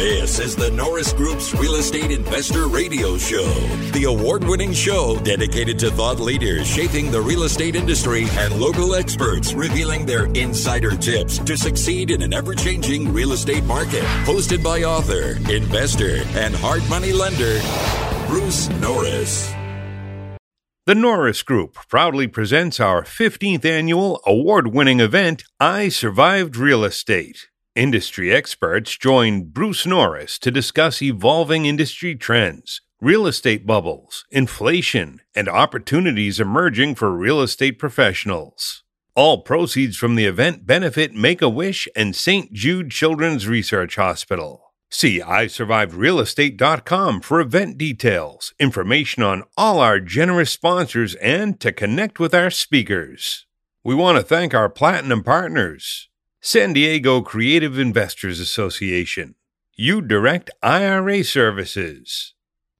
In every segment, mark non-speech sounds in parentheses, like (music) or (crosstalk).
This is the Norris Group's Real Estate Investor Radio Show, the award winning show dedicated to thought leaders shaping the real estate industry and local experts revealing their insider tips to succeed in an ever changing real estate market. Hosted by author, investor, and hard money lender, Bruce Norris. The Norris Group proudly presents our 15th annual award winning event, I Survived Real Estate. Industry experts join Bruce Norris to discuss evolving industry trends, real estate bubbles, inflation, and opportunities emerging for real estate professionals. All proceeds from the event benefit Make a Wish and St. Jude Children's Research Hospital. See isurvivedrealestate.com for event details, information on all our generous sponsors, and to connect with our speakers. We want to thank our platinum partners. San Diego Creative Investors Association, U Direct IRA Services,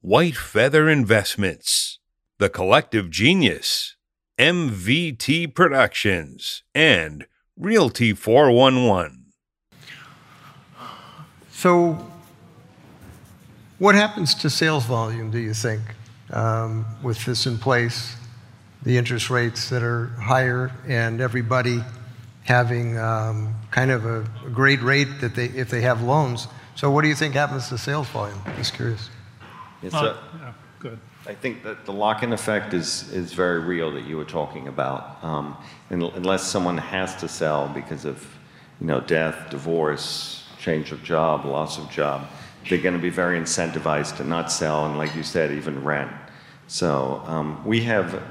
White Feather Investments, The Collective Genius, MVT Productions, and Realty 411. So, what happens to sales volume, do you think, um, with this in place, the interest rates that are higher, and everybody having um, kind of a, a great rate that they, if they have loans. So what do you think happens to sales volume? Just curious. It's a, yeah, good. I think that the lock-in effect is, is very real that you were talking about. Um, unless someone has to sell because of, you know, death, divorce, change of job, loss of job, they're going to be very incentivized to not sell and, like you said, even rent. So um, we have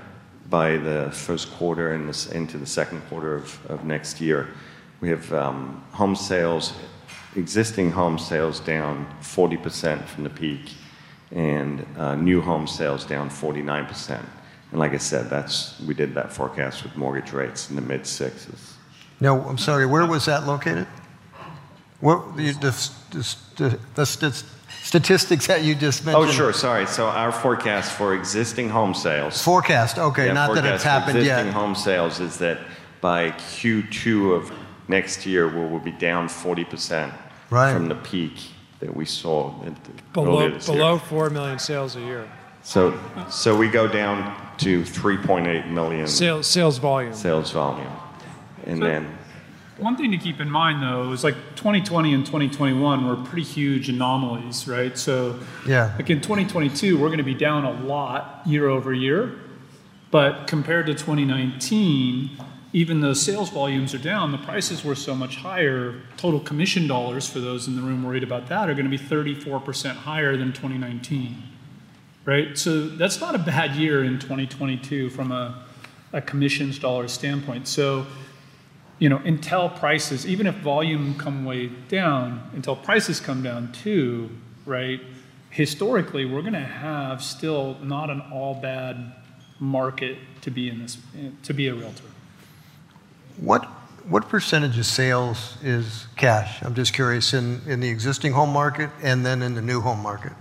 by the first quarter and into the second quarter of, of next year. We have um, home sales, existing home sales down 40% from the peak, and uh, new home sales down 49%. And like I said, that's we did that forecast with mortgage rates in the mid sixes. No, I'm sorry. Where was that located? What the, the, the, the statistics that you just oh, mentioned? Oh, sure. Sorry. So our forecast for existing home sales. Forecast. Okay, yeah, not forecast that it's happened yet. existing yet. home sales is that by Q2 of next year, we will be down 40% right. from the peak that we saw below, below 4 million sales a year. So, so we go down to 3.8 million sales, sales volume. Sales volume. And so, then one thing to keep in mind, though, is like 2020 and 2021 were pretty huge anomalies, right? So, yeah. like in 2022, we're going to be down a lot year over year. But compared to 2019, even though sales volumes are down, the prices were so much higher. Total commission dollars for those in the room worried about that are going to be 34% higher than 2019, right? So that's not a bad year in 2022 from a, a commissions dollar standpoint. So you know, until prices, even if volume come way down, until prices come down too, right? Historically, we're going to have still not an all bad market to be in this to be a realtor. What what percentage of sales is cash? I'm just curious in, in the existing home market and then in the new home market.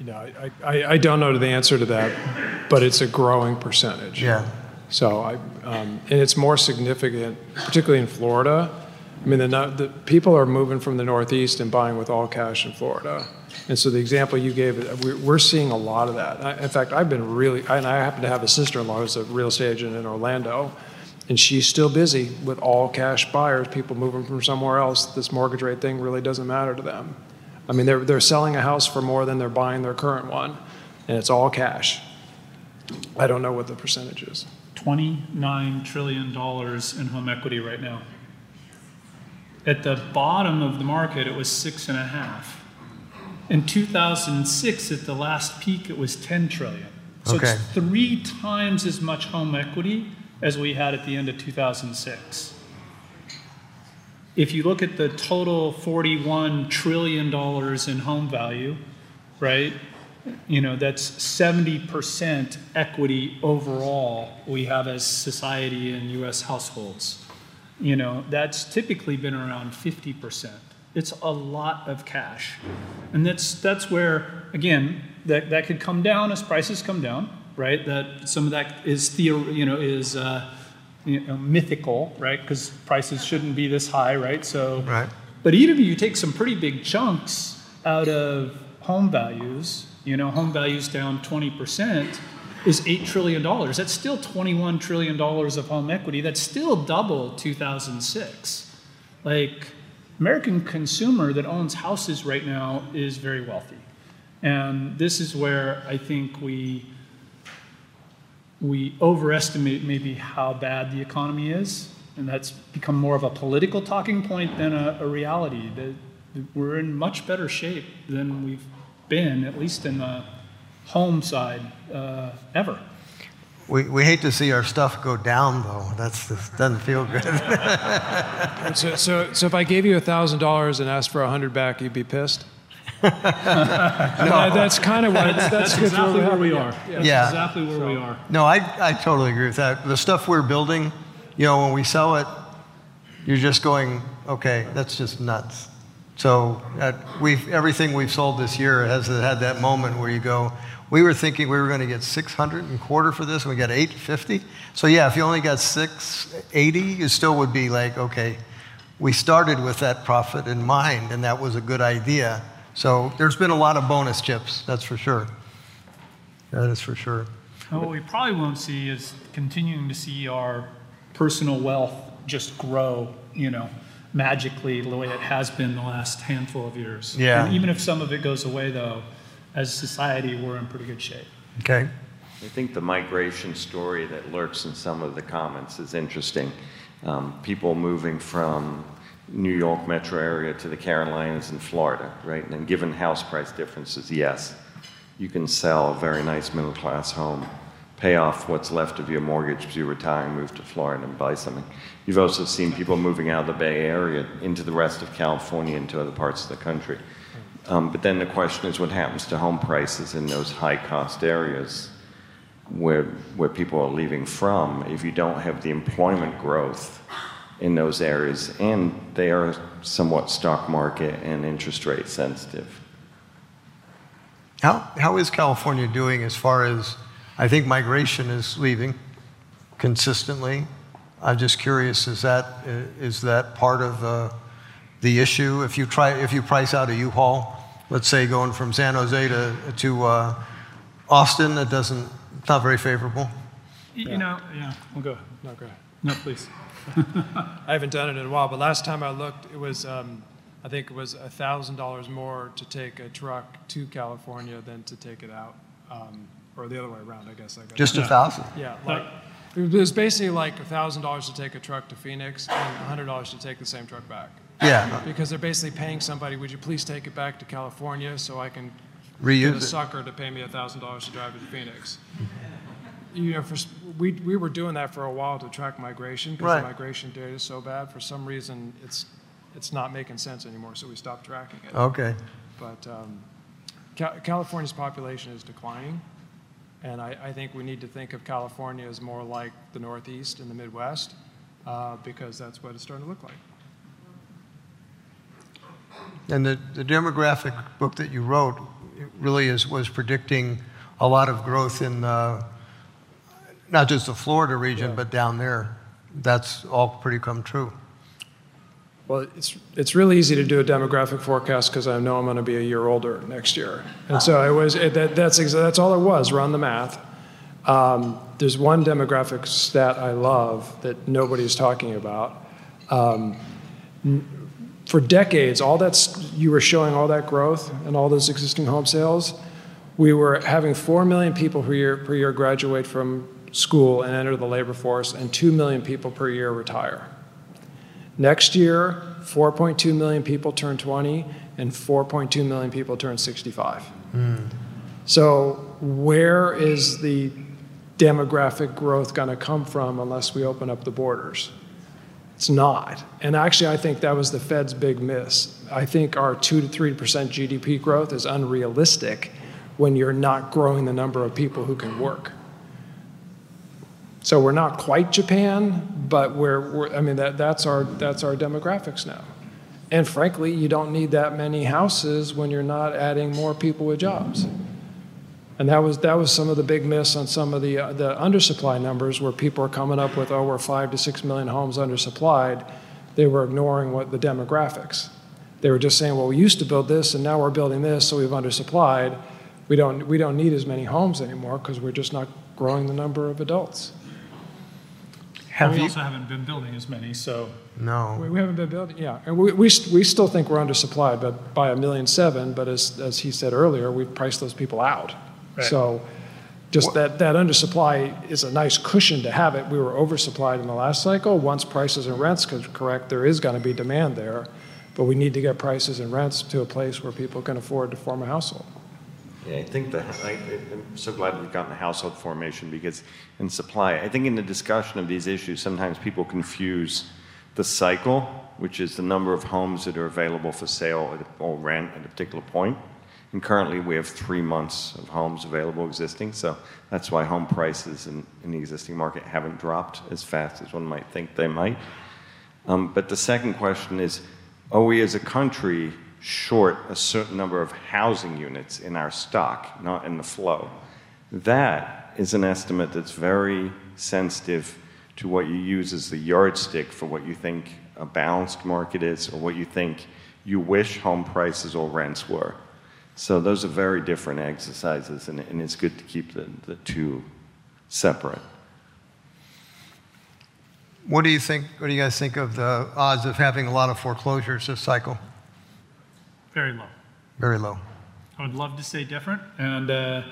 You know, I, I, I don't know the answer to that, but it's a growing percentage. Yeah. So I, um, and it's more significant, particularly in Florida. I mean, the, the, people are moving from the Northeast and buying with all cash in Florida. And so the example you gave, we're seeing a lot of that. In fact, I've been really, and I happen to have a sister-in-law who's a real estate agent in Orlando, and she's still busy with all cash buyers, people moving from somewhere else. This mortgage rate thing really doesn't matter to them. I mean, they're, they're selling a house for more than they're buying their current one, and it's all cash. I don't know what the percentage is. $29 trillion in home equity right now. At the bottom of the market, it was six and a half. In 2006, at the last peak, it was 10 trillion. So okay. it's three times as much home equity as we had at the end of 2006. If you look at the total $41 trillion in home value, right, you know, that's 70% equity overall we have as society in US households. You know, that's typically been around 50%. It's a lot of cash. And that's that's where again, that, that could come down as prices come down, right? That some of that is theor- you know, is uh, you know, mythical, right? Because prices shouldn't be this high, right? So right But even if you take some pretty big chunks out of home values, you know, home values down 20% is $8 trillion. That's still $21 trillion of home equity. That's still double 2006. Like, American consumer that owns houses right now is very wealthy. And this is where I think we we overestimate maybe how bad the economy is, and that's become more of a political talking point than a, a reality. That we're in much better shape than we've been, at least in the home side, uh, ever. We, we hate to see our stuff go down, though. That's doesn't feel good. (laughs) so, so, so if I gave you $1,000 and asked for a 100 back, you'd be pissed? (laughs) no. that's kind of what that's, that's exactly where we are. Yeah, yeah. exactly where so, we are. No, I, I totally agree with that. The stuff we're building, you know, when we sell it, you're just going, okay, that's just nuts. So uh, we've, everything we've sold this year has had that moment where you go, we were thinking we were going to get 600 and quarter for this, and we got 850. So yeah, if you only got 680, you still would be like, okay, we started with that profit in mind, and that was a good idea. So there's been a lot of bonus chips, that's for sure. That is for sure. what we probably won't see is continuing to see our personal wealth just grow, you know, magically the way it has been the last handful of years. Yeah. And even if some of it goes away, though, as a society, we're in pretty good shape. Okay. I think the migration story that lurks in some of the comments is interesting. Um, people moving from New York metro area to the Carolinas and Florida, right? And given house price differences, yes, you can sell a very nice middle class home, pay off what's left of your mortgage as you retire and move to Florida and buy something. You've also seen people moving out of the Bay Area into the rest of California, into other parts of the country. Um, but then the question is what happens to home prices in those high cost areas where, where people are leaving from if you don't have the employment growth in those areas and they are somewhat stock market and interest rate sensitive. How, how is California doing as far as, I think migration is leaving consistently. I'm just curious, is that, is that part of uh, the issue. If you try, if you price out a U-Haul, let's say going from San Jose to to uh, Austin, it doesn't. It's not very favorable. You yeah. know, yeah. We'll go. No, go ahead. No, please. (laughs) I haven't done it in a while, but last time I looked, it was. Um, I think it was thousand dollars more to take a truck to California than to take it out, um, or the other way around. I guess. I Just a thousand. Yeah, like it was basically like thousand dollars to take a truck to Phoenix and hundred dollars to take the same truck back. Yeah. Because they're basically paying somebody, would you please take it back to California so I can reuse get a sucker to pay me $1,000 to drive it to Phoenix? You know, for, we, we were doing that for a while to track migration because right. the migration data is so bad. For some reason, it's, it's not making sense anymore, so we stopped tracking it. Okay. But um, California's population is declining. And I, I, think we need to think of California as more like the Northeast and the Midwest uh, because that's what it's starting to look like. And the, the demographic book that you wrote really is, was predicting a lot of growth in uh, not just the Florida region, yeah. but down there. That's all pretty come true. Well, it's, it's really easy to do a demographic forecast because I know I'm going to be a year older next year. And so it was, it, that, that's, that's all it was, run the math. Um, there's one demographic stat I love that nobody's talking about. Um, for decades, all that's you were showing all that growth and all those existing home sales. We were having 4 million people per year, per year graduate from school and enter the labor force, and 2 million people per year retire. Next year, 4.2 million people turn 20, and 4.2 million people turn 65. Mm. So, where is the demographic growth going to come from unless we open up the borders? It's not. And actually, I think that was the Fed's big miss. I think our 2 to 3% GDP growth is unrealistic when you're not growing the number of people who can work. So we're not quite Japan, but we're, we're I mean, that, that's, our, that's our demographics now. And frankly, you don't need that many houses when you're not adding more people with jobs. And that was, that was some of the big miss on some of the, uh, the undersupply numbers where people are coming up with, oh, we're five to six million homes undersupplied. They were ignoring what the demographics. They were just saying, well, we used to build this and now we're building this, so we've undersupplied. We don't, we don't need as many homes anymore because we're just not growing the number of adults. Have we you, also haven't been building as many, so. No. We, we haven't been building, yeah. And we, we, we still think we're undersupplied but by a million seven, but as, as he said earlier, we've priced those people out. Right. So just that, that undersupply is a nice cushion to have it. We were oversupplied in the last cycle. Once prices and rents correct, there is going to be demand there, but we need to get prices and rents to a place where people can afford to form a household. Yeah, I think that I, am so glad we've gotten household formation because in supply, I think in the discussion of these issues, sometimes people confuse the cycle, which is the number of homes that are available for sale or rent at a particular point. And currently, we have three months of homes available existing, so that's why home prices in, in the existing market haven't dropped as fast as one might think they might. Um, but the second question is, are we as a country short a certain number of housing units in our stock, not in the flow. That is an estimate that's very sensitive to what you use as the yardstick for what you think a balanced market is or what you think you wish home prices or rents were. So those are very different exercises, and, and it's good to keep the, the two separate. What do you think? What do you guys think of the odds of having a lot of foreclosures this cycle? Very low. Very low. I would love to say different, and uh,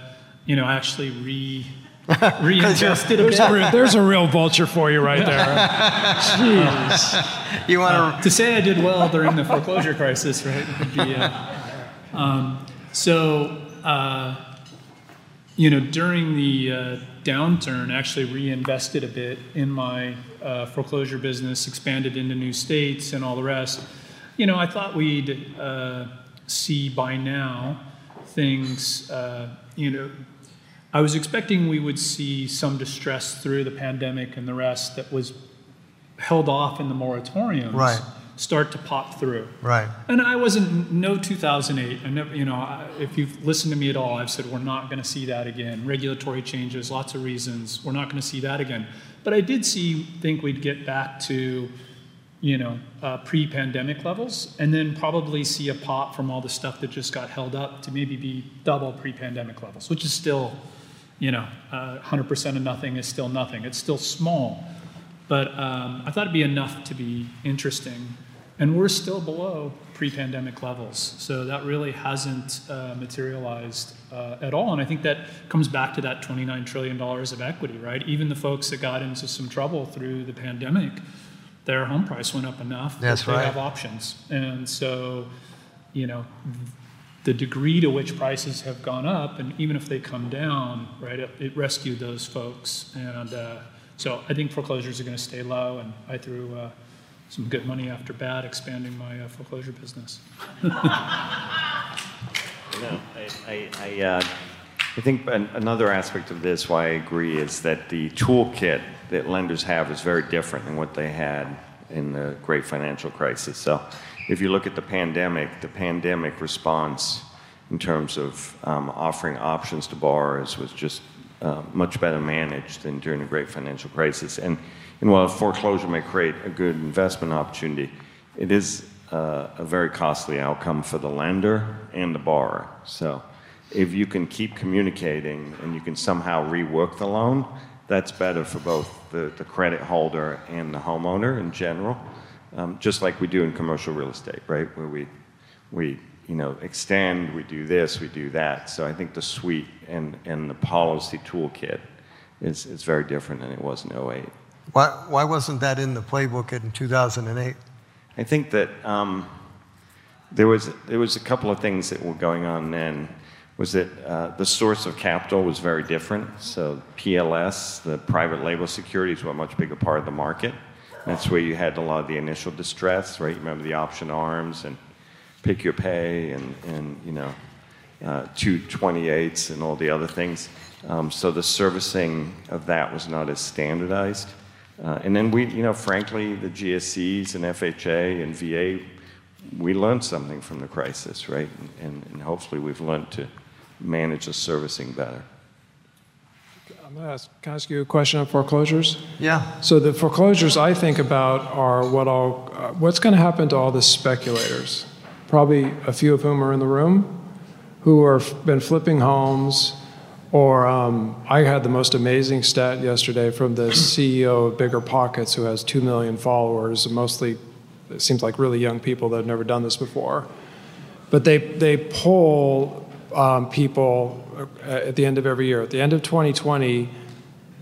you know, actually re (laughs) reinvested a bit. A, there's a real vulture for you right there. Jeez. (laughs) You want uh, to say I did well during the foreclosure crisis, right? Would be. Uh, um, so, uh, you know, during the uh, downturn, actually reinvested a bit in my uh, foreclosure business, expanded into new states, and all the rest you know, I thought we'd uh, see by now things, uh, you know, I was expecting we would see some distress through the pandemic and the rest that was held off in the moratoriums. Right. Start to pop through. Right. And I wasn't no 2008. I never, you know, if you've listened to me at all, I've said we're not going to see that again. Regulatory changes, lots of reasons. We're not going to see that again. But I did see think we'd get back to you know, uh, pre-pandemic levels, and then probably see a pop from all the stuff that just got held up to maybe be double pre-pandemic levels, which is still, you know, uh, 100% of nothing is still nothing. It's still small, but um, I thought it'd be enough to be interesting, and we're still below pre-pandemic levels, so that really hasn't uh, materialized uh, at all. And I think that comes back to that 29 trillion dollars of equity, right? Even the folks that got into some trouble through the pandemic their home price went up enough That's that they right. have options. And so, you know, the degree to which prices have gone up, and even if they come down, right, it, it rescued those folks. And uh, so I think foreclosures are going to stay low, and I threw uh, some good money after bad expanding my uh, foreclosure business. (laughs) (laughs) you know, I, I, I, uh, I think another aspect of this, why I agree, is that the toolkit that lenders have is very different than what they had in the great financial crisis. So if you look at the pandemic, the pandemic response in terms of um, offering options to borrowers was just uh, much better managed than during the great financial crisis. And, and while foreclosure may create a good investment opportunity, it is uh, a very costly outcome for the lender and the borrower. So if you can keep communicating and you can somehow rework the loan, that's better for both the, the credit holder and the homeowner in general, um, just like we do in commercial real estate, right? Where we, we you know, extend, we do this, we do that. So I think the suite and, and the policy toolkit is, is very different than it was in 08. Why, why wasn't that in the playbook in 2008? I think that um, there, was, there was a couple of things that were going on then was that uh, the source of capital was very different. So PLS, the private label securities, were a much bigger part of the market. That's where you had a lot of the initial distress, right? You remember the option arms and pick your pay and, and you know, uh, 228s and all the other things. Um, so the servicing of that was not as standardized. Uh, and then we, you know, frankly, the GSEs and FHA and VA, we learned something from the crisis, right? And, and hopefully we've learned to manage the servicing better. I'm going to ask, can I ask you a question on foreclosures? Yeah. So the foreclosures I think about are what all, uh, what's going to happen to all the speculators? probably a few of whom are in the room, who have been flipping homes. Or um, I had the most amazing stat yesterday from the CEO of BiggerPockets, who has 2 million followers, mostly, it seems like really young people that have never done this before. But they, they poll um, people uh, at the end of every year. At the end of 2020,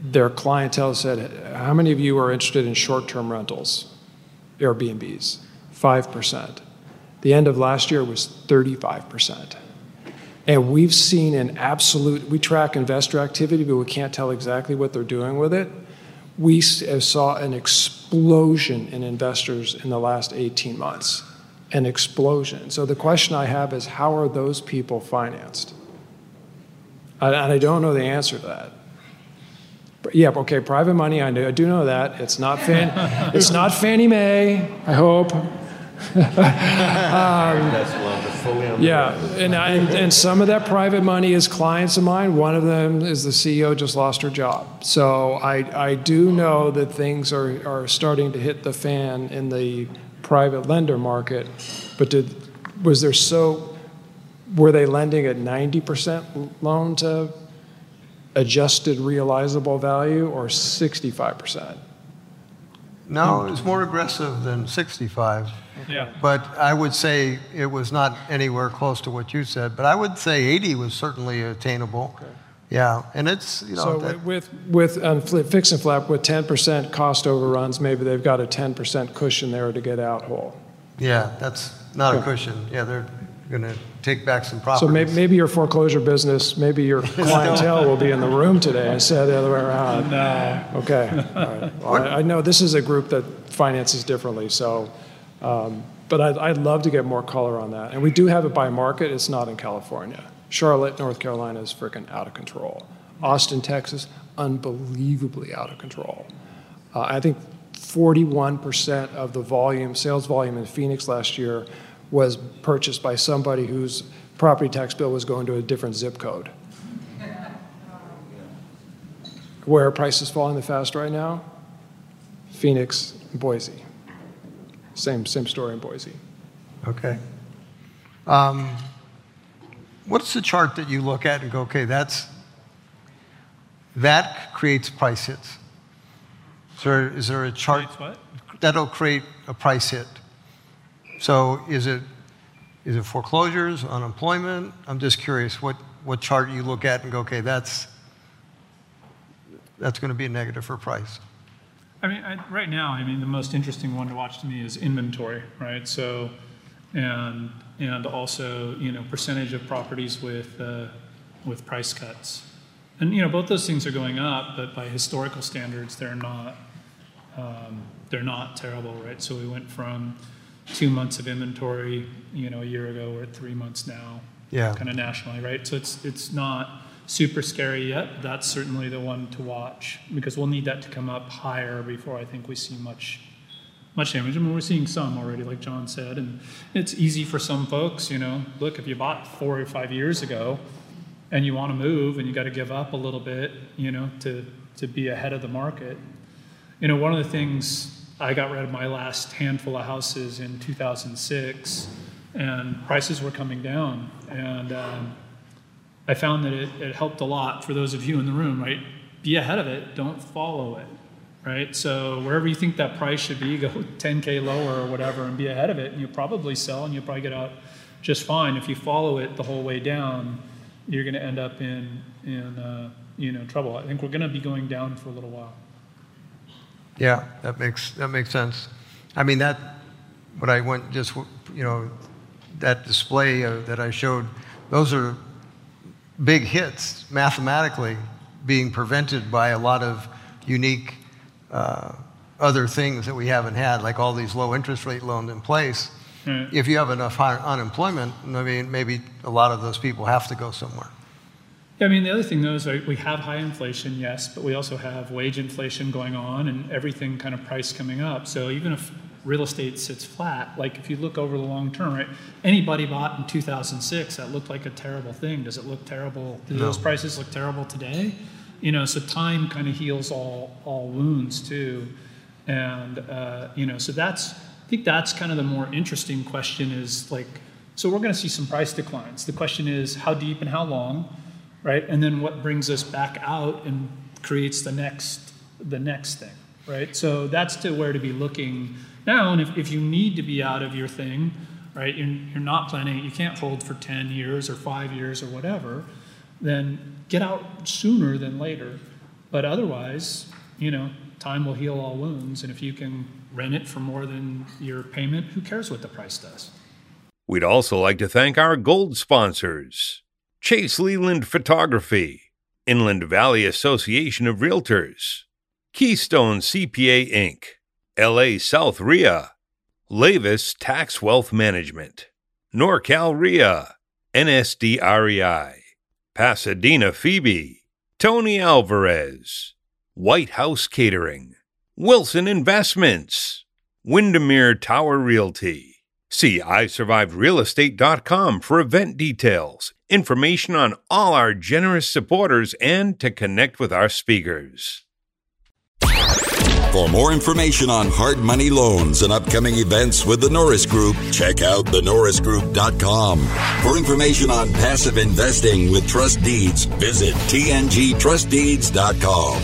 their clientele said, How many of you are interested in short term rentals, Airbnbs? 5%. The end of last year was 35%. And we've seen an absolute, we track investor activity, but we can't tell exactly what they're doing with it. We saw an explosion in investors in the last 18 months an explosion. So the question I have is how are those people financed? And I don't know the answer to that. But yeah, okay, private money, I, I do know that. It's not, Fan, (laughs) it's not Fannie Mae, I hope. (laughs) um, yeah, and, I, and some of that private money is clients of mine. One of them is the CEO just lost her job. So I, I do know that things are, are starting to hit the fan in the private lender market, but did, was there so, were they lending at 90% loan to adjusted realizable value or 65%? No, it was more aggressive than 65. Yeah. But I would say it was not anywhere close to what you said. But I would say 80 was certainly attainable. Okay. Yeah, and it's you know. So that, with with um, fix and flip with 10% cost overruns, maybe they've got a 10% cushion there to get out whole. Yeah, that's not a cushion. Yeah, they're going to take back some profits. So maybe, maybe your foreclosure business, maybe your (laughs) clientele will be in the room today instead of the other way around. No. Okay. (laughs) All right. Well, I, I, know this is a group that finances differently, so. Um, but I'd, I'd love to get more color on that. And we do have it by market. It's not in California. Charlotte, North Carolina is freaking out of control. Austin, Texas, unbelievably out of control. Uh, I think 41% of the volume, sales volume in Phoenix last year was purchased by somebody whose property tax bill was going to a different zip code. Where are prices falling the fast right now? Phoenix, Boise. Same, same story in Boise. Okay. Um, what's the chart that you look at and go, okay, that's that creates price hits? Is there, is there a chart that'll create a price hit? So is it is it foreclosures, unemployment? I'm just curious what, what chart you look at and go, okay, that's that's going to be a negative for price. I mean, I, right now, I mean, the most interesting one to watch to me is inventory, right? So, and and also you know percentage of properties with uh, with price cuts. And you know both those things are going up, but by historical standards, they're not um, they're not terrible, right? So we went from two months of inventory, you know, a year ago, we're at three months now, yeah, kind of nationally, right? So it's it's not super scary yet. That's certainly the one to watch because we'll need that to come up higher before I think we see much much damage. I mean, we're seeing some already, like John said, and it's easy for some folks. You know, look, if you bought four or five years ago, and you want to move, and you got to give up a little bit, you know, to to be ahead of the market. You know, one of the things I got rid of my last handful of houses in 2006, and prices were coming down, and um, I found that it, it helped a lot for those of you in the room. Right, be ahead of it, don't follow it right? So wherever you think that price should be, (laughs) go 10k lower or whatever, and be ahead of it, and you'll probably sell, and you'll probably get out just fine. If you follow it the whole way down, you're going to end up in in uh, you know trouble. I think we're going to be going down for a little while. Yeah, that makes that makes sense. I mean that what I went just you know that display uh, that I showed, those are big hits mathematically being prevented by a lot of unique uh, other things that we haven't had, like all these low interest rate loans in place. Mm. If you have enough unemployment, I mean, maybe a lot of those people have to go somewhere. Yeah, I mean, the other thing though is we have high inflation, yes, but we also have wage inflation going on and everything kind of price coming up. So even if real estate sits flat, like if you look over the long term, right? Anybody bought in 2006 that looked like a terrible thing. Does it look terrible? Do no. those prices look terrible today? You know, so time kind of heals all all wounds too, and uh, you know, so that's I think that's kind of the more interesting question is like So we're going to see some price declines. The question is how deep and how long, right? And then what brings us back out and creates the next the next thing, right? So that's to where to be looking now. And if, if you need to be out of your thing, right, you're, you're not planning, you can't hold for 10 years or five years or whatever, then get out sooner than later. But otherwise, you know, time will heal all wounds. And if you can rent it for more than your payment, who cares what the price does? We'd also like to thank our gold sponsors Chase Leland Photography, Inland Valley Association of Realtors, Keystone CPA Inc., LA South RIA, Lavis Tax Wealth Management, NorCal RIA, NSD REI, Pasadena FIBI, Tony Alvarez, White House Catering, Wilson Investments, Windermere Tower Realty. See isurvivedrealestate.com for event details, information on all our generous supporters, and to connect with our speakers. For more information on hard money loans and upcoming events with the Norris Group, check out thenorrisgroup.com. For information on passive investing with trust deeds, visit tngtrustdeeds.com.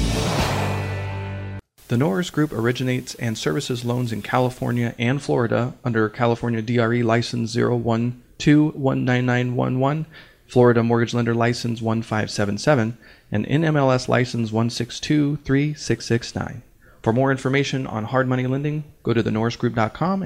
The Norris Group originates and services loans in California and Florida under California DRE license 012-19911, Florida Mortgage Lender license 1577, and NMLS license 1623669. For more information on hard money lending, go to thenorrisgroup.com and